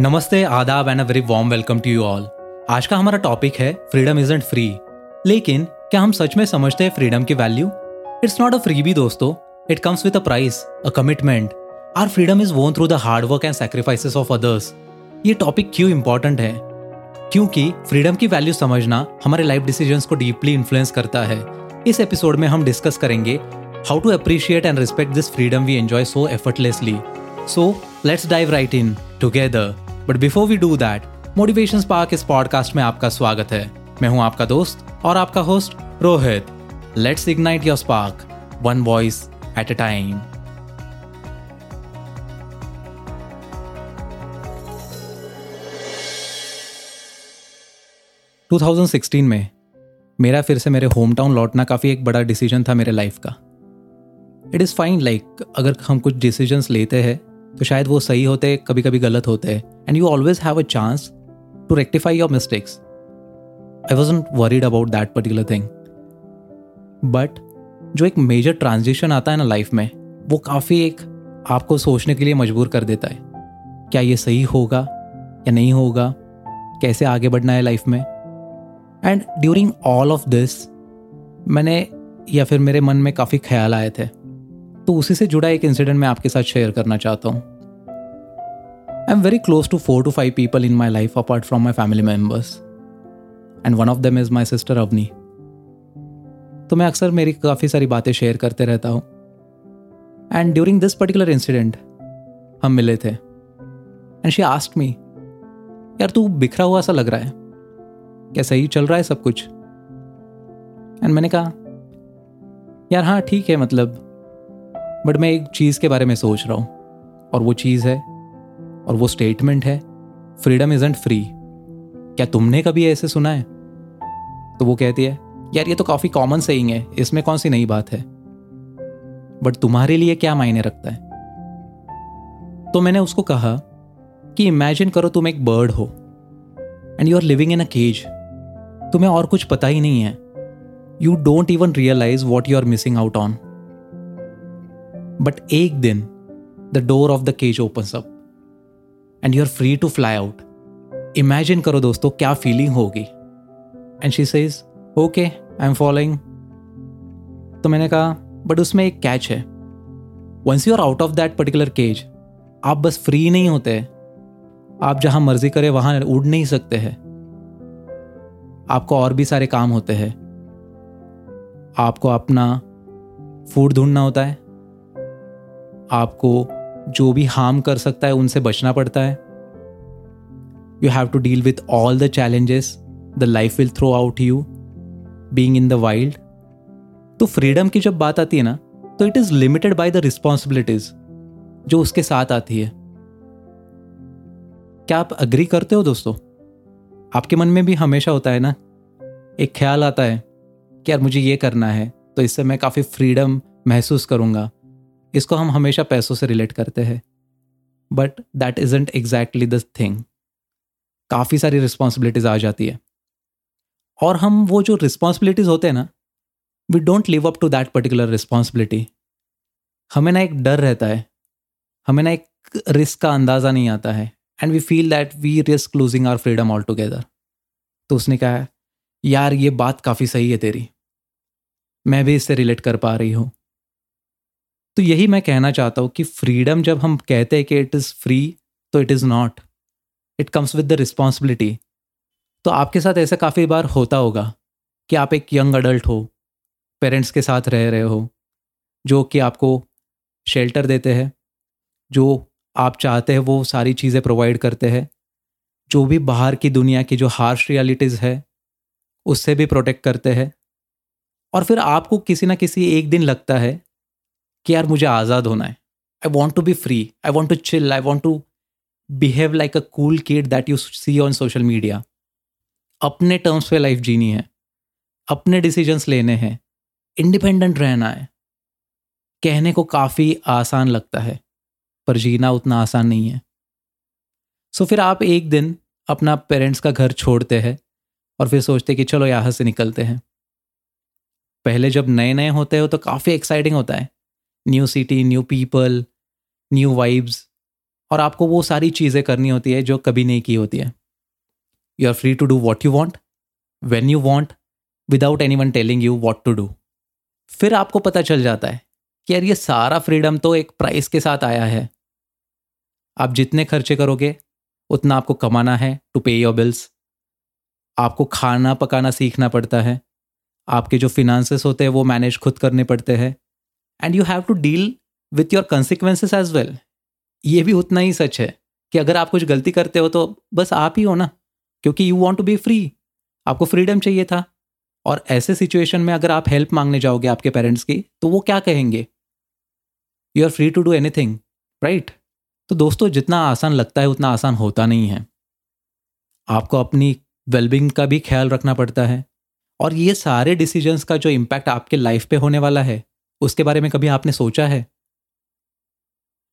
नमस्ते, आदाब and a very warm welcome to you all आज का हमारा टॉपिक है फ्रीडम इजेंट फ्री लेकिन, क्या हम सच में समझते हैं फ्रीडम की value it's not a free भी दोस्तों. It comes with a price a commitment our freedom is won through the hard work and sacrifices of others ये टॉपिक क्यों इंपॉर्टेंट है? क्योंकि फ्रीडम की वैल्यू समझना हमारे लाइफ डिसीजंस को डीपली इन्फ्लुएंस करता है. इस एपिसोड में हम डिस्कस करेंगे how to appreciate and respect this freedom we enjoy so effortlessly so let's dive right in together but before we do that Motivation Spark इस पॉडकास्ट में आपका स्वागत है मैं हूँ आपका दोस्त और आपका host Rohit let's ignite your spark one voice at a time two thousand sixteen में मेरा फिर से मेरे होम टाउन लौटना काफ़ी एक बड़ा डिसीज़न था मेरे लाइफ का। इट इज़ फाइन लाइक अगर हम कुछ डिसीजंस लेते हैं तो शायद वो सही होते कभी कभी गलत होते। And you always have a chance to rectify your mistakes I was worried about that particular thing but जो एक मेजर ट्रांजिशन आता है ना लाइफ में, वो काफ़ी एक आपको सोचने के लिए मजबूर कर देता है। क्या ये सही होगा या नहीं होगा? कैसे आगे बढ़ना है लाइफ में? And during all of this मैंने या फिर मेरे मन में काफ़ी ख्याल आए थे। तो उसी से जुड़ा एक इंसिडेंट मैं आपके साथ शेयर करना चाहता हूँ। I am very close to four to five people in my life apart from my family members and one of them is my sister Avni तो मैं अक्सर मेरी काफ़ी सारी बातें शेयर करते रहता हूँ। And during this particular incident हम मिले थे। एंड शी आस्ट मी यार, तू बिखरा हुआ सा लग रहा है। क्या सही चल रहा है सब कुछ? एंड मैंने कहा, यार हाँ ठीक है मतलब। बट मैं एक चीज़ के बारे में सोच रहा हूँ। और वो चीज़ है और वो स्टेटमेंट है फ्रीडम इजेंट फ्री क्या तुमने कभी ऐसे सुना है? तो वो कहती है, यार, ये तो काफ़ी कॉमन सेइंग है, इसमें कौन सी नई बात है? बट तुम्हारे लिए क्या मायने रखता है? तो मैंने उसको कहा कि इमेजिन करो तुम एक बर्ड हो and you are living in a cage तुम्हें और कुछ पता ही नहीं है। You don't even realize what you are missing out on but एक दिन the door of the cage opens up and you are free to fly out imagine करो दोस्तों, क्या फीलिंग होगी? And she says okay I am following तो मैंने कहा but उसमें एक कैच है। Once you are out of that particular cage आप बस फ्री नहीं होते। आप जहाँ मर्ज़ी करें, वहाँ उड़ नहीं सकते हैं। आपको और भी सारे काम होते हैं। आपको अपना फ़ूड ढूंढना होता है। आपको जो भी हार्म कर सकता है, उनसे बचना पड़ता है। You have to deal with all the challenges the life will throw out you being in the wild तो फ्रीडम की जब बात आती है ना तो it is limited by the responsibilities जो उसके साथ आती है। क्या आप अग्री करते हो दोस्तों? आपके मन में भी हमेशा होता है ना, एक ख्याल आता है कि यार मुझे ये करना है तो इससे मैं काफ़ी फ्रीडम महसूस करूँगा। इसको हम हमेशा पैसों से रिलेट करते हैं। But that isn't exactly the thing काफ़ी सारी रिस्पॉन्सिबिलिटीज आ जाती है। और हम वो जो रिस्पॉन्सिबिलिटीज होते हैं ना we don't live up to that particular responsibility हमें ना एक डर रहता है। हमें ना एक रिस्क का अंदाज़ा नहीं आता है। And we feel that we risk losing our freedom all together तो उसने कहा, यार, ये बात काफ़ी सही है तेरी। मैं भी इससे रिलेट कर पा रही हूँ। तो यही मैं कहना चाहता हूँ कि फ्रीडम जब हम कहते हैं कि इट इज़ फ्री तो it is not it comes with the responsibility तो आपके साथ ऐसा काफ़ी बार होता होगा कि आप एक यंग अडल्ट हो पेरेंट्स के साथ रह रहे हो, जो कि आपको शेल्टर देते हैं, जो आप चाहते हैं वो सारी चीज़ें प्रोवाइड करते हैं, जो भी बाहर की दुनिया की जो हार्श रियलिटीज़ है, उससे भी प्रोटेक्ट करते हैं। और फिर आपको किसी ना किसी एक दिन लगता है कि यार मुझे आज़ाद होना है। I want to be free I want to chill I want to behave like a cool kid that you see on social media अपने टर्म्स पे लाइफ जीनी है। अपने डिसीजंस लेने हैं। इंडिपेंडेंट रहना है। कहने को काफ़ी आसान लगता है, पर जीना उतना आसान नहीं है। सो फिर आप एक दिन अपना पेरेंट्स का घर छोड़ते हैं और फिर सोचते कि चलो यहाँ से निकलते हैं। पहले जब नए नए होते हो तो काफ़ी एक्साइटिंग होता है। New city new people new vibes और आपको वो सारी चीज़ें करनी होती है जो कभी नहीं की होती है। You are free to do what you want when you want without any one telling you what to do फिर आपको पता चल जाता है कि यार ये सारा फ्रीडम तो एक प्राइस के साथ आया है। आप जितने खर्चे करोगे, उतना आपको कमाना है टू पे योर बिल्स आपको खाना पकाना सीखना पड़ता है। आपके जो फिनांसेस होते हैं, वो मैनेज खुद करने पड़ते हैं। And you have to deal with your consequences as well ये भी उतना ही सच है कि अगर आप कुछ गलती करते हो तो बस आप ही हो ना, क्योंकि you want to be free आपको फ्रीडम चाहिए था। और ऐसे सिचुएशन में अगर आप हेल्प मांगने जाओगे आपके पेरेंट्स की तो वो क्या कहेंगे? You are free to do anything right तो दोस्तों, जितना आसान लगता है, उतना आसान होता नहीं है। आपको अपनी वेलबिंग का भी ख्याल रखना पड़ता है। और ये सारे डिसीजंस का जो इम्पैक्ट आपके लाइफ पे होने वाला है उसके बारे में कभी आपने सोचा है?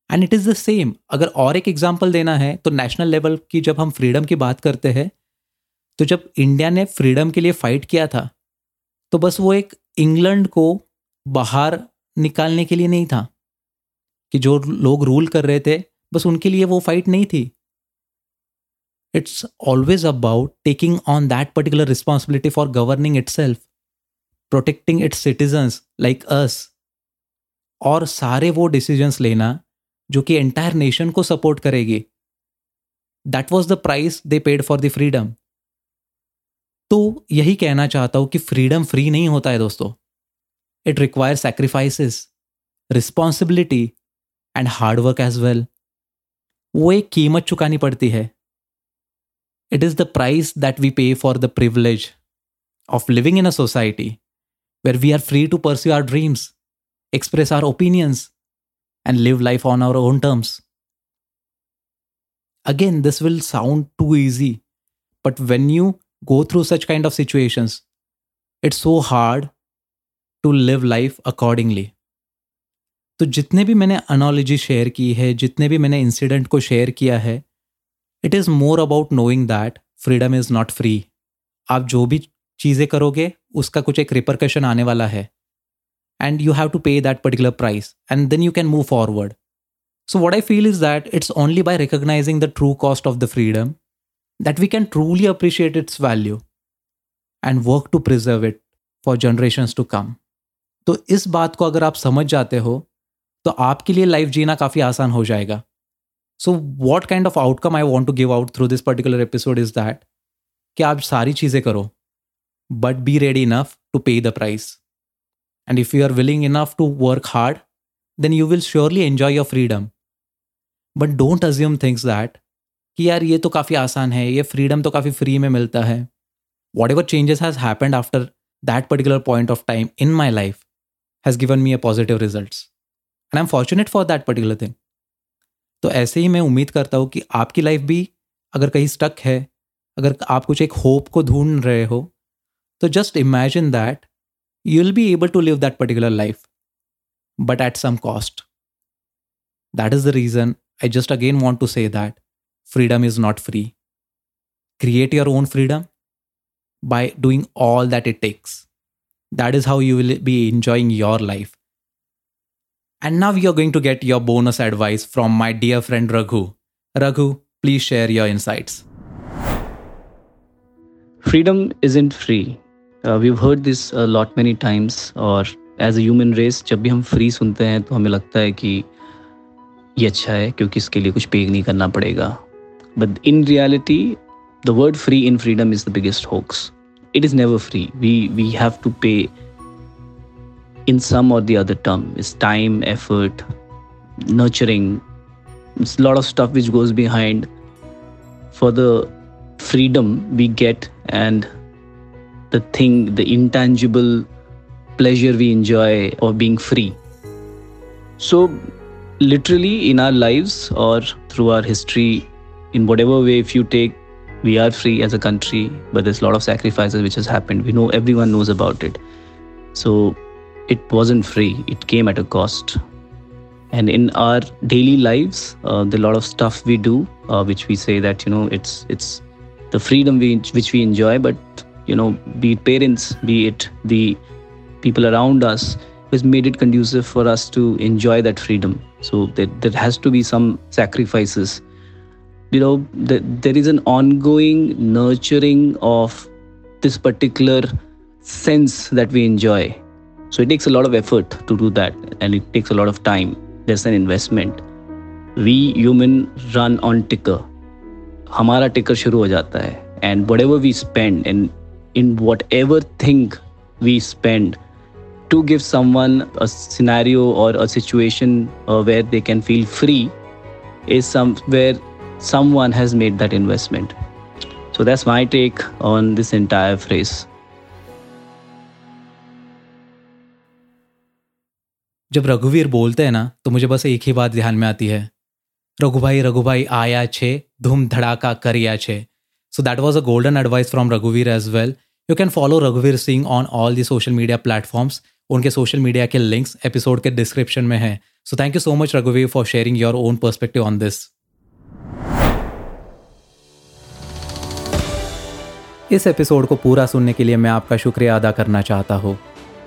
And it is the same अगर और एक एग्ज़ाम्पल देना है तो नेशनल लेवल की जब हम फ्रीडम की बात करते हैं तो जब इंडिया ने फ्रीडम के लिए फाइट किया था तो बस वो एक इंग्लैंड को बाहर निकालने के लिए नहीं था, कि जो लोग रूल कर रहे थे, बस उनके लिए वो फाइट नहीं थी। It's always about taking on that particular responsibility for governing itself protecting its citizens like us और सारे वो डिसीजंस लेना जो कि एंटायर नेशन को सपोर्ट करेगी। That was the price they paid for the freedom तो यही कहना चाहता हूँ कि फ्रीडम फ्री नहीं होता है दोस्तों। It require sacrifices responsibility and hard work as well वो एक कीमत चुकानी पड़ती है। It is the price that we pay for the privilege of living in a society where we are free to pursue our dreams express our opinions and live life on our own terms. Again, this will sound too easy, but when you go through such kind of situations, it's so hard to live life accordingly. तो जितने भी मैंने analogy share की है जितने भी मैंने incident को शेयर किया है it is more about knowing that freedom is not free आप जो भी चीज़ें करोगे उसका कुछ एक रिपरकशन आने वाला है and you have to pay that particular price and then you can move forward so what i feel is that it's only by recognizing the true cost of the freedom that we can truly appreciate its value and work to preserve it for generations to come तो इस बात को अगर आप समझ जाते हो तो आपके लिए लाइफ जीना काफ़ी आसान हो जाएगा so what kind of outcome I want to give out through this particular episode is that कि आप सारी चीज़ें करो but be ready enough to pay the price And if you are willing enough to work hard, then you will surely enjoy your freedom. But don't assume things that कि यार ये तो काफ़ी आसान है ये फ्रीडम तो काफ़ी फ्री में मिलता है। Whatever changes has happened after that particular point of time in my life has given me a positive result and I am fortunate for that particular thing तो ऐसे ही मैं उम्मीद करता हूँ कि आपकी लाइफ भी अगर कहीं स्टक है अगर आप कुछ एक होप को ढूंढ रहे हो तो just imagine that you'll be able to live that particular life, but at some cost. That is the reason I just again want to say that freedom is not free. Create your own freedom by doing all that it takes. That is how you will be enjoying your life. And now you're going to get your bonus advice from my dear friend Raghu. Raghu, please share your insights. Freedom isn't free we heard this lot many times और as a race जब भी हम free सुनते हैं तो हमें लगता है कि ये अच्छा है, क्योंकि इसके लिए कुछ पे नहीं करना पड़ेगा। But in reality the word free in freedom is the biggest hoax it is never free we we have to pay in some और the term is time effort nurturing lot of stuff which goes behind for the freedom we get and the thing, the intangible pleasure we enjoy of being free. So, literally, in our lives or through our history, in whatever way, if you take, we are free as a country, but there's a lot of sacrifices which has happened. We know everyone knows about it. So, it wasn't free, it came at a cost. And in our daily lives, uh, the lot of stuff we do, uh, which we say that you know it's it's the freedom we which we enjoy, but you know, be it parents, be it the people around us, has made it conducive for us to enjoy that freedom. So there, there has to be some sacrifices. You know, the, there is an ongoing nurturing of this particular sense that we enjoy. So it takes a lot of effort to do that, and it takes a lot of time. There's an investment. We human run on ticker. हमारा टिकर शुरू हो जाता है and whatever we spend and whatever thing we spend to give someone a scenario or a situation uh, where they can feel free is some where someone has made that investment so that's my take on this entire phrase जब रघुवीर बोलते हैं ना तो मुझे बस एक ही बात ध्यान में आती है रघुभाई रघुभाई आया छे धूम धड़ाका करिया छे so that was a golden advice from रघुवीर as well you can follow रघुवीर Singh on all the social media platforms उनके सोशल मीडिया के लिंक्स एपिसोड के डिस्क्रिप्शन में हैं. So thank you so much रघुवीर for sharing your own perspective on this इस episode को पूरा सुनने के लिए मैं आपका शुक्रिया अदा करना चाहता हूँ।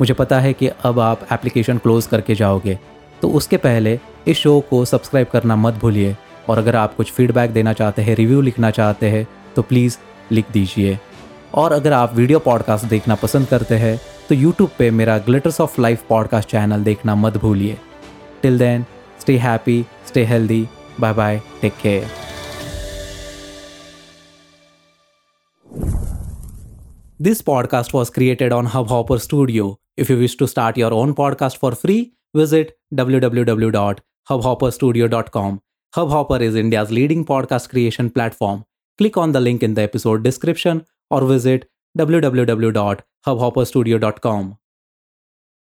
मुझे पता है कि अब आप एप्लीकेशन क्लोज करके जाओगे। तो उसके पहले इस शो को सब्सक्राइब करना मत भूलिए। और अगर आप कुछ फीडबैक देना चाहते हैं रिव्यू लिखना चाहते हैं तो प्लीज़ लिख दीजिए। और अगर आप वीडियो पॉडकास्ट देखना पसंद करते हैं तो यूट्यूब पे मेरा Glitters of Life podcast channel देखना मत भूलिए। Till then stay happy stay healthy bye bye take care this podcast was created on Hubhopper studio if you wish to start your own podcast for free visit W W W dot Hubhopper studio dot com Hubhopper is India's leading podcast creation platform Click on the link in the episode description or visit www.hubhopperstudio.com.